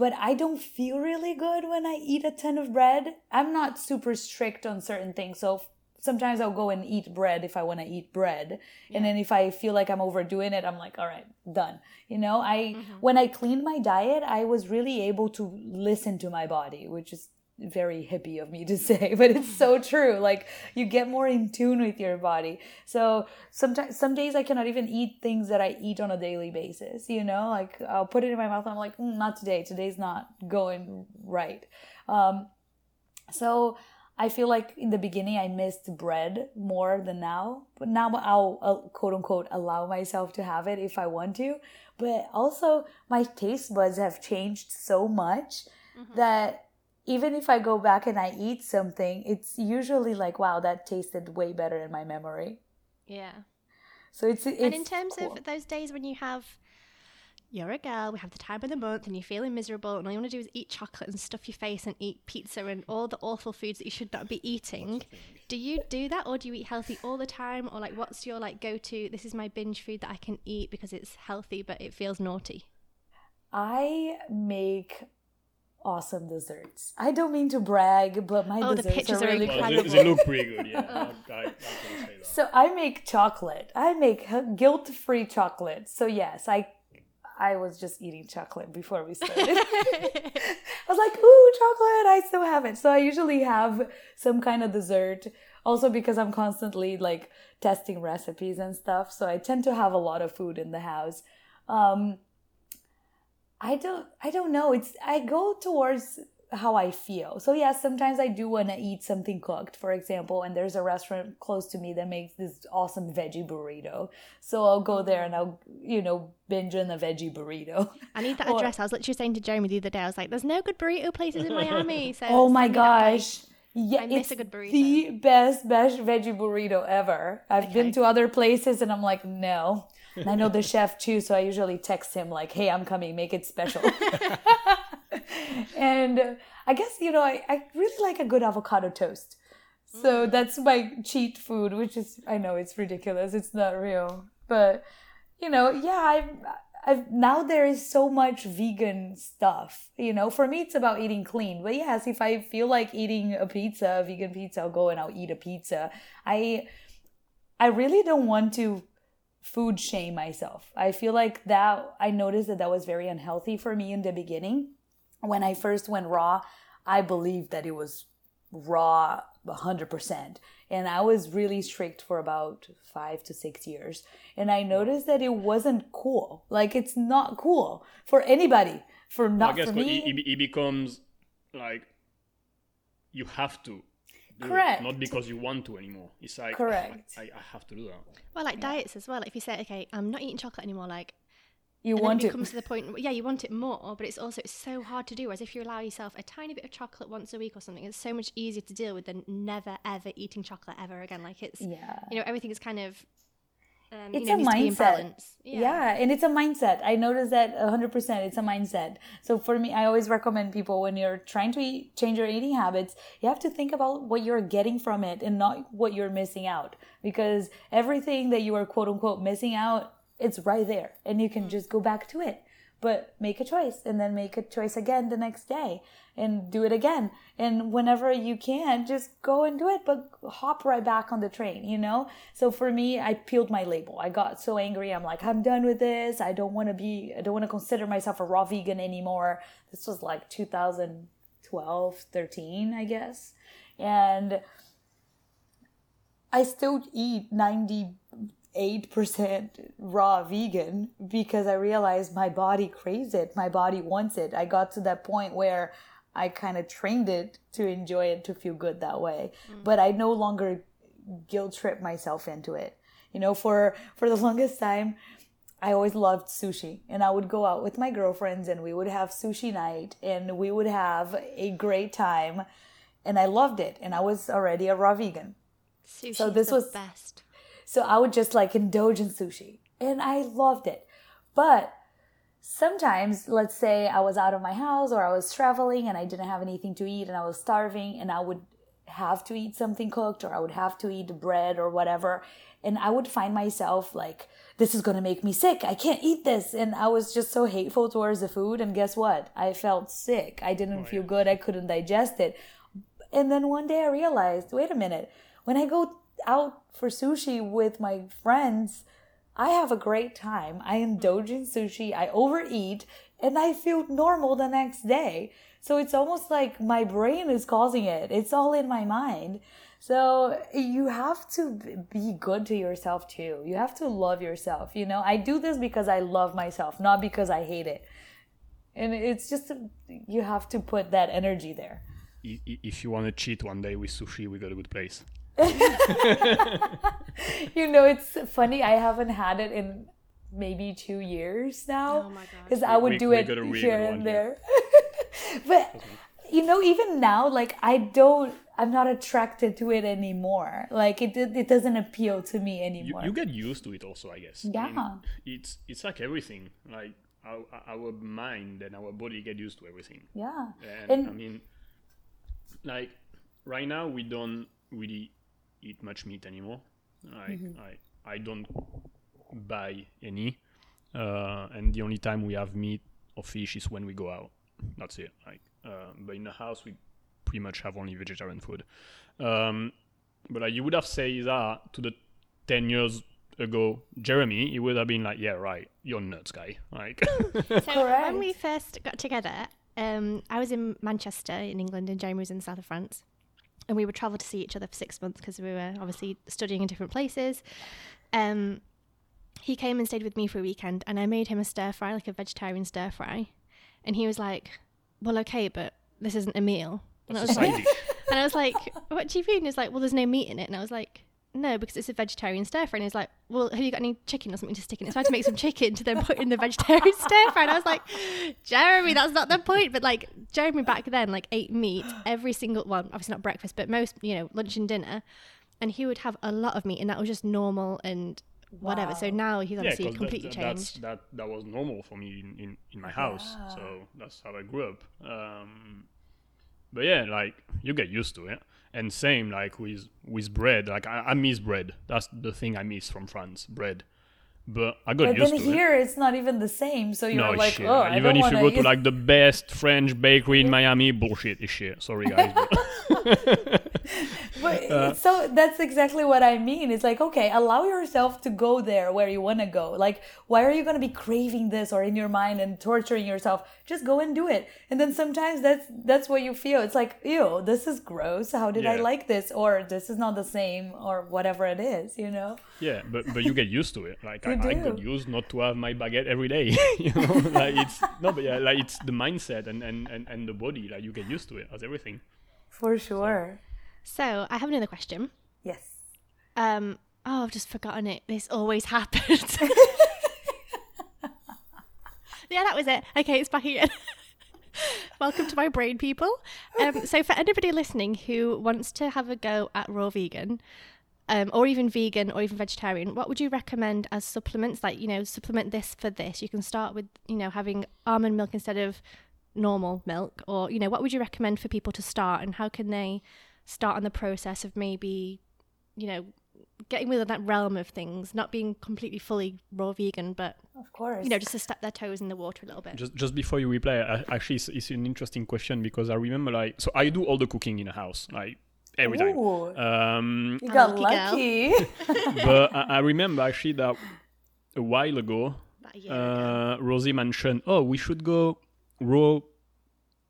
But I don't feel really good when I eat a ton of bread. I'm not super strict on certain things, so sometimes I'll go and eat bread if I want to eat bread. And then if I feel like I'm overdoing it, I'm like, all right, done. You know, I mm-hmm. when I cleaned my diet, I was really able to listen to my body, which is very hippie of me to say, but it's so true. Like you get more in tune with your body. So sometimes some days I cannot even eat things that I eat on a daily basis, you know? Like I'll put it in my mouth and I'm like, mm, not today. Today's not going right. Um so I feel like in the beginning I missed bread more than now, but now I'll uh, quote unquote allow myself to have it if I want to. But also, my taste buds have changed so much that even if I go back and I eat something, it's usually like, wow, that tasted way better in my memory. Yeah. So it's, it's and in terms cool. of those days when you have you're a girl, we have the time of the month and you're feeling miserable and all you want to do is eat chocolate and stuff your face and eat pizza and all the awful foods that you should not be eating. Do you do that or do you eat healthy all the time or like what's your like go to this is my binge food that I can eat because it's healthy but it feels naughty? I make awesome desserts. I don't mean to brag, but my Oh, the desserts pictures are are really Well, incredible. they, they look pretty good. Yeah. I, I, I say that. So I make chocolate. I make guilt-free chocolate. So yes, I I was just eating chocolate before we started. I was like, "Ooh, chocolate! I still have it." So I usually have some kind of dessert. Also because I'm constantly like testing recipes and stuff, so I tend to have a lot of food in the house. Um, I don't I don't know. It's I go towards how I feel. So yeah, sometimes I do want to eat something cooked, for example, and there's a restaurant close to me that makes this awesome veggie burrito. So I'll go there and I'll, you know, binge on a veggie burrito. I need that Or- address. I was literally saying to Jeremy the other day, I was like, there's no good burrito places in Miami. So oh my send me that place. gosh. Yeah, it's a good burrito. the best best veggie burrito ever. I've been to other places and I'm like, no. And I know the chef too, so I usually text him like, "Hey, I'm coming. Make it special." and I guess you know I, I really like a good avocado toast. So Mm. that's my cheat food, which is I know it's ridiculous. It's not real, but you know, yeah, I've, I've now there is so much vegan stuff. You know, for me it's about eating clean. But yes, if I feel like eating a pizza, a vegan pizza, I'll go and I'll eat a pizza. I I really don't want to food shame myself. I feel like that I noticed that that was very unhealthy for me in the beginning. When I first went raw, I believed that it was raw 100%. And I was really strict for about five to six years. And I noticed that it wasn't cool. Like, it's not cool for anybody. For not I guess for me. it, it becomes like you have to. Do it, not because you want to anymore. It's like ah, Correct. I, I have to do that. Well, like diets as well. Like if you say, okay, I'm not eating chocolate anymore, like you and want then it it. comes to the point, yeah, you want it more, but it's also it's so hard to do. Whereas if you allow yourself a tiny bit of chocolate once a week or something, it's so much easier to deal with than never ever eating chocolate ever again. Like it's, Yeah. you know, everything is kind of, um, It's you know, a needs to be in mindset. balance. Yeah. and it's a mindset. I noticed that 100%. It's a mindset. So for me, I always recommend people when you're trying to eat, change your eating habits, you have to think about what you're getting from it and not what you're missing out. Because everything that you are quote unquote missing out, it's right there and you can just go back to it. But make a choice and then make a choice again the next day and do it again. And whenever you can, just go and do it, but hop right back on the train, you know? So for me, I peeled my label. I got so angry. I'm like, I'm done with this. I don't want to be, I don't want to consider myself a raw vegan anymore. This was like 2012, 13, I guess. And I still eat 98% raw vegan because I realized my body craves it. My body wants it. I got to that point where I kind of trained it to enjoy it, to feel good that way. Mm. But I no longer guilt trip myself into it. You know, for, for the longest time, I always loved sushi and I would go out with my girlfriends and we would have sushi night and we would have a great time and I loved it and I was already a raw vegan. Sushi So is this the was- best. So I would just like indulge in sushi and I loved it. But sometimes, let's say I was out of my house or I was traveling and I didn't have anything to eat and I was starving and I would have to eat something cooked or I would have to eat bread or whatever. And I would find myself like, this is going to make me sick. I can't eat this. And I was just so hateful towards the food. And guess what? I felt sick. I didn't oh, feel good. I couldn't digest it. And then one day I realized, wait a minute, when I go out for sushi with my friends, I have a great time. I indulge in sushi, I overeat, and I feel normal the next day. So it's almost like my brain is causing it. It's all in my mind. So you have to be good to yourself too. You have to love yourself. You know, I do this because I love myself, not because I hate it. And it's just, you have to put that energy there. If you want to cheat one day with sushi, we got a good place. you know, it's funny. I haven't had it in maybe two years now. Oh my God. Because I would We- do we it got a really here and there. but you know, even now, like I don't, I'm not attracted to it anymore. Like it, it doesn't appeal to me anymore. you get used to it also, I guess. I mean, Yeah. it's it's like everything. Like our, our mind and our body get used to everything. yeah. And, And- I mean, like right now we don't really eat much meat anymore. Like Mm-hmm. I I don't buy any, uh, and the only time we have meat or fish is when we go out. That's it. Like, uh, but in the house we pretty much have only vegetarian food. Um, but like, you would have said that to the ten years ago, Jeremy, he would have been like, "Yeah, right, you're nuts, guy." Like, So when we first got together, um, I was in Manchester in England and Jeremy was in the south of France. And we would travel to see each other for six months because we were obviously studying in different places. Um, he came and stayed with me for a weekend and I made him a stir fry, like a vegetarian stir fry. And he was like, Well, okay, but this isn't a meal. And I was like, and I was like, What do you mean? He's like, Well, there's no meat in it. And I was like, No, because it's a vegetarian stir fry. And he's like, Well, have you got any chicken or something to stick in it? So I had to make some chicken to then put in the vegetarian stir fry. And I was like, Jeremy, that's not the point. But like, Jeremy back then, like, ate meat every single well, obviously not breakfast, but most, you know, lunch and dinner. And he would have a lot of meat, and that was just normal and whatever. So now he's obviously that- completely that, that's, changed. that that was normal for me in, in, in my house. Yeah. So that's how I grew up. Um, but yeah, like you get used to it. And same like with with bread. Like I, I miss bread. That's the thing I miss from France, bread. But I got But used then to it. here it's not even the same. So you're No like, shit. oh, Even if you go to like the best French bakery in Miami, bullshit is shit. Sorry guys. but- uh, so that's exactly what I mean. It's like, okay, allow yourself to go there where you want to go. Like, why are you going to be craving this or in your mind and torturing yourself? Just go and do it. And then sometimes that's that's what you feel. It's like, ew, this is gross. How did yeah. I like this? Or this is not the same or whatever it is, you know? Yeah, but but you get used to it. Like I, I, got used not to have my baguette every day. you know, like it's no, but yeah, like it's the mindset and, and, and, and the body. Like you get used to it as everything. For sure. So. So I have another question. Yes. Um. Oh, I've just forgotten it. This always happens. yeah, that was it. Okay, it's back again. Welcome to my brain, people. Um, so, for anybody listening who wants to have a go at raw vegan, um, or even vegan, or even vegetarian, what would you recommend as supplements? Like, you know, supplement this for this. You can start with, you know, having almond milk instead of normal milk, or you know, what would you recommend for people to start, and how can they start on the process of maybe, you know, getting within that realm of things, not being completely fully raw vegan, but of course, you know, just to step their toes in the water a little bit. Just just before you reply, actually, it's, it's an interesting question because I remember like, so I do all the cooking in the house, like every Ooh, time. Um, you got lucky. but I, I, remember actually that a while ago, uh, Rosie mentioned, "Oh, we should go raw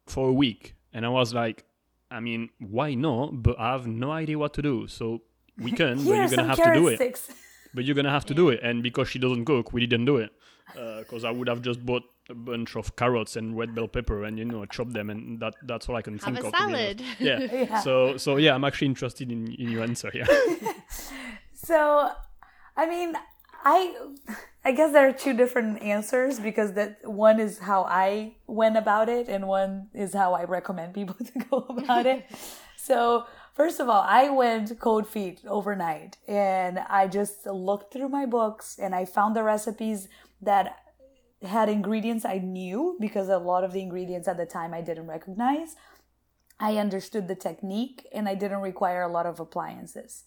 for a week," and I was like, I mean, why not? But I have no idea what to do. So we can, but you're gonna have to do it. But you're gonna have to do it. And because she doesn't cook, we didn't do it. Because uh, I would have just bought a bunch of carrots and red bell pepper and you know chop them, and that that's all I can have think a of. salad. Yeah. yeah. So so yeah, I'm actually interested in in your answer here. so, I mean, I I guess there are two different answers because that one is how I went about it and one is how I recommend people to go about it. so, first of all, I went cold feet overnight and I just looked through my books and I found the recipes that had ingredients I knew because a lot of the ingredients at the time I didn't recognize. I understood the technique and I didn't require a lot of appliances.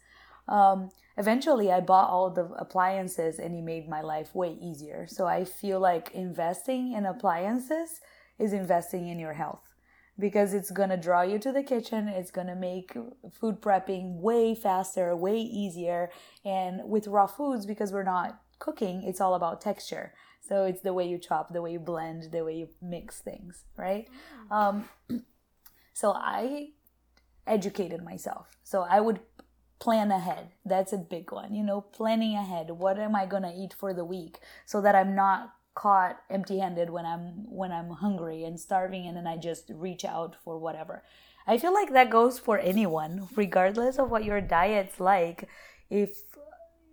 Um, eventually I bought all the appliances and it made my life way easier. So I feel like investing in appliances is investing in your health because it's going to draw you to the kitchen. It's going to make food prepping way faster, way easier. And with raw foods, because we're not cooking, it's all about texture. So it's the way you chop, the way you blend, the way you mix things, right? Mm. Um, so I educated myself. So I would plan ahead. That's a big one. You know, planning ahead. What am I going to eat for the week so that I'm not caught empty-handed when I'm when I'm hungry and starving and then I just reach out for whatever. I feel like that goes for anyone regardless of what your diet's like. If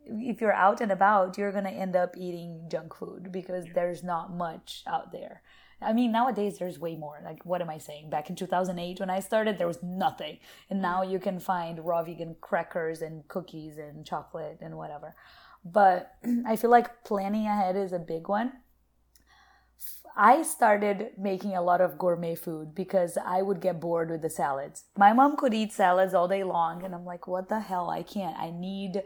if you're out and about, you're going to end up eating junk food because there's not much out there. I mean, nowadays there's way more. Like, what am I saying? Back in 2008, when I started, there was nothing. And now mm-hmm. you can find raw vegan crackers and cookies and chocolate and whatever. But I feel like planning ahead is a big one. I started making a lot of gourmet food because I would get bored with the salads. My mom could eat salads all day long, and I'm like, what the hell? I can't. I need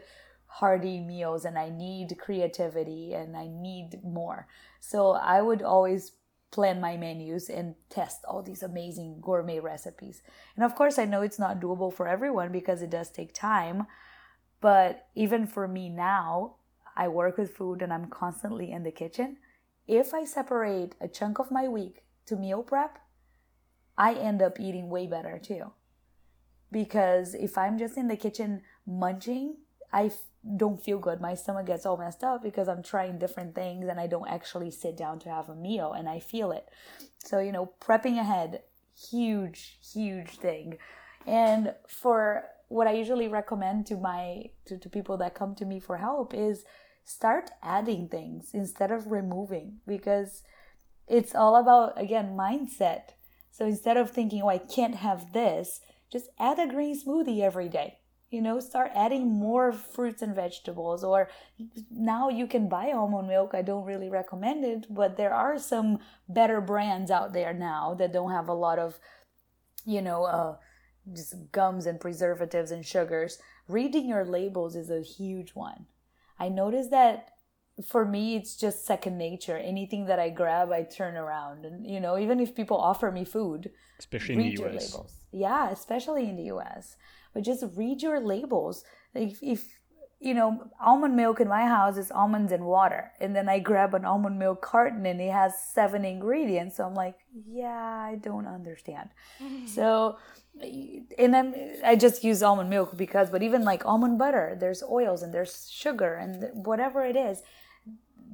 hearty meals and I need creativity and I need more. So I would always plan my menus and test all these amazing gourmet recipes. And of course, I know it's not doable for everyone because it does take time. But even for me now, I work with food and I'm constantly in the kitchen. If I separate a chunk of my week to meal prep, I end up eating way better too. Because if I'm just in the kitchen munching, I don't feel good. My stomach gets all messed up because I'm trying different things and I don't actually sit down to have a meal and I feel it. So, you know, prepping ahead, huge, huge thing. And for what I usually recommend to my to, to people that come to me for help is start adding things instead of removing because it's all about again mindset. So instead of thinking, oh, I can't have this, just add a green smoothie every day you know start adding more fruits and vegetables or now you can buy almond milk. I don't really recommend it but there are some better brands out there now that don't have a lot of you know uh, just gums and preservatives and sugars. Reading your labels is a huge one. I noticed that for me it's just second nature. Anything that i grab i turn around. And you know even if people offer me food especially in the your US. labels. Yeah especially in the us but just read your labels. If, if you know almond milk in my house is almonds and water. And then i grab an almond milk carton and it has seven ingredients. So i'm like yeah i don't understand. So and I'm, I just use almond milk because, but even like almond butter, there's oils and there's sugar and whatever it is,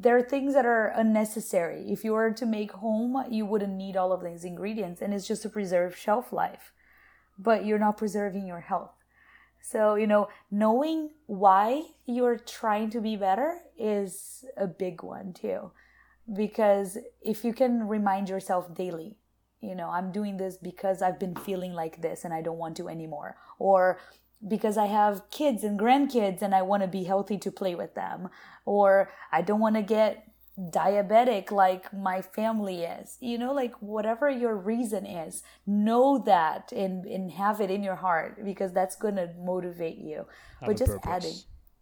there are things that are unnecessary. If you were to make home, you wouldn't need all of these ingredients, and it's just to preserve shelf life, but you're not preserving your health. So, you know, knowing why you're trying to be better is a big one too. Because if you can remind yourself daily, you know, I'm doing this because I've been feeling like this and I don't want to anymore. Or because I have kids and grandkids and I want to be healthy to play with them. Or I don't want to get diabetic like my family is. You know, like whatever your reason is, know that and, and have it in your heart because that's going to motivate you. Have but just purpose. adding.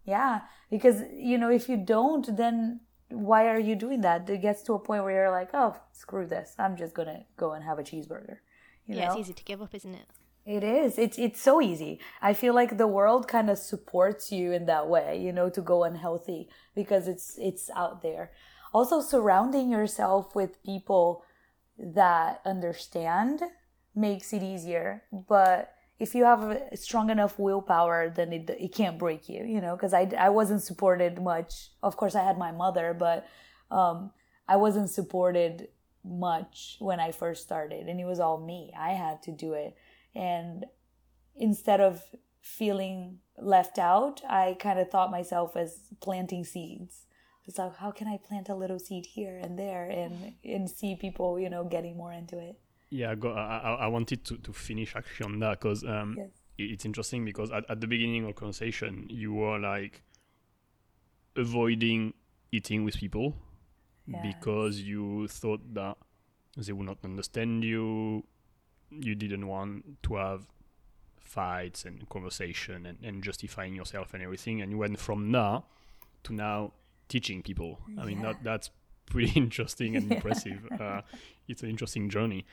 Yeah. Because, you know, if you don't, then why are you doing that? It gets to a point where you're like, oh, screw this. I'm just going to go and have a cheeseburger. You yeah, know? it's easy to give up, isn't it? It is. It's it's so easy. I feel like the world kind of supports you in that way, you know, to go unhealthy because it's it's out there. Also surrounding yourself with people that understand makes it easier, but if you have a strong enough willpower, then it it can't break you, you know, because I, I wasn't supported much. Of course, I had my mother, but um, I wasn't supported much when I first started, and it was all me. I had to do it and instead of feeling left out i kind of thought myself as planting seeds it's like how can i plant a little seed here and there and and see people you know getting more into it Yeah, go, I, I wanted to, to finish actually on that because um, Yes. it's interesting because at, at the beginning of conversation you were like avoiding eating with people Yes. because you thought that they would not understand you. You didn't want to have fights and conversation and, and justifying yourself and everything. And you went from that to now teaching people. I mean, that that's pretty interesting and impressive. Uh, it's an interesting journey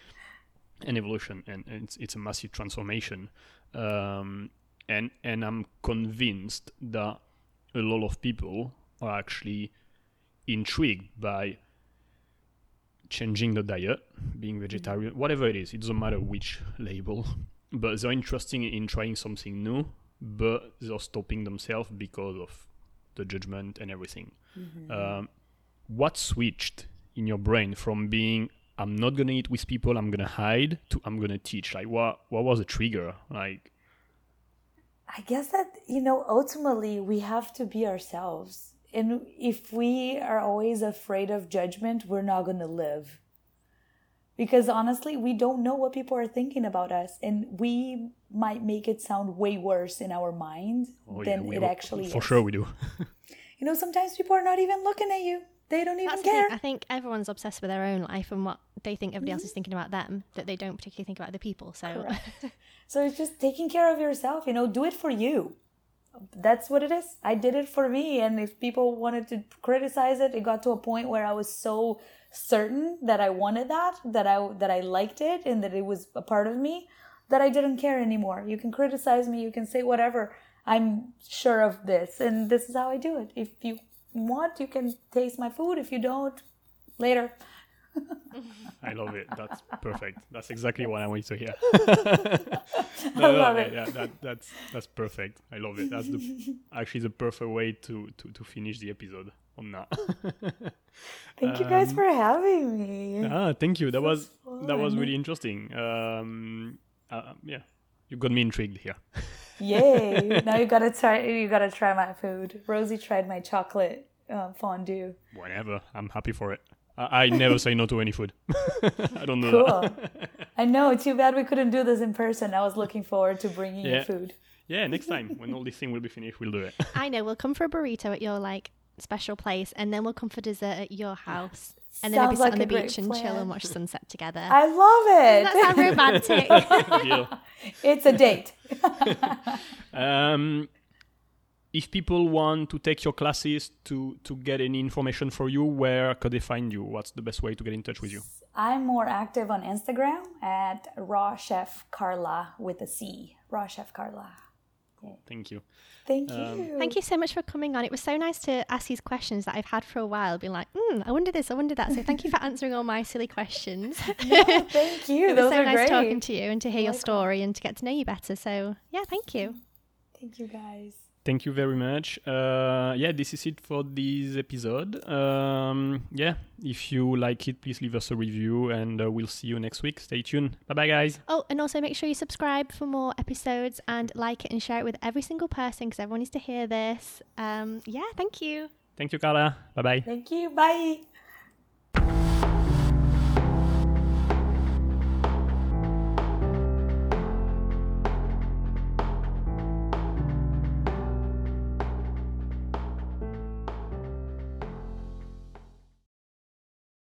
and evolution, and, and it's, it's a massive transformation. Um, and and I'm convinced that a lot of people are actually intrigued by changing the diet, being vegetarian, whatever it is. It doesn't matter which label, but they're interested in trying something new, but they're stopping themselves because of the judgment and everything. Um, what switched in your brain from being I'm not gonna eat with people, I'm gonna hide to I'm gonna teach? Like what what was the trigger? Like i guess that you know ultimately we have to be ourselves and if we are always afraid of judgment we're not going to live because honestly we don't know what people are thinking about us and we might make it sound way worse in our mind oh than we it all- actually for is sure we do. you know sometimes people are not even looking at you they don't even That's care. I think everyone's obsessed with their own life and what they think everybody else is mm-hmm. thinking about them, that they don't particularly think about other people. So, So it's just taking care of yourself, you know, do it for you. That's what it is. I did it for me. And if people wanted to criticize it, it got to a point where I was so certain that I wanted that, that I, that I liked it and that it was a part of me that I didn't care anymore. You can criticize me. You can say whatever. I'm sure of this. And this is how I do it. If you want, you can taste my food. If you don't, later. I love it. That's perfect. That's exactly what I wanted to hear. I love yeah, it. Yeah, that, that's that's perfect. I love it. That's the actually the perfect way to to, to finish the episode on that. Thank you guys Um, for having me. ah, thank you. That was that was really interesting. Um, uh, yeah, you got me intrigued here. Yay! now you gotta try. You gotta try my food. Rosie tried my chocolate uh, fondue. Whenever, I'm happy for it. I, I never say no to any food. I don't know. Cool. that. I know. Too bad we couldn't do this in person. I was looking forward to bringing you food. Yeah, next time when all this thing will be finished, we'll do it. I know we'll come for a burrito at your like special place, and then we'll come for dessert at your house, and then maybe Sounds sit like on the a great beach and chill and watch sunset together. I love it. Doesn't that sound romantic? It's a date. Um, if people want to take your classes to to get any information for you, where could they find you? What's the best way to get in touch with you? I'm more active on Instagram at Raw Chef Carla with a C. Raw Chef Carla. Thank you. Thank Um, you. Thank you so much for coming on. It was so nice to ask these questions that I've had for a while, being like, mm, I wonder this, I wonder that. So thank you for answering all my silly questions. No, thank you. it was Those so are nice great. talking to you and to hear your story and to get to know you better. So yeah, thank you. Thank you, guys. Thank you very much. Uh, yeah, this is it for this episode. Um, yeah, if you like it, please leave us a review, and uh, we'll see you next week. Stay tuned. Bye bye, guys. Oh, and also make sure you subscribe for more episodes and like it and share it with every single person because everyone needs to hear this. Um, yeah, thank you. Thank you, Carla. Bye bye. Thank you. Bye.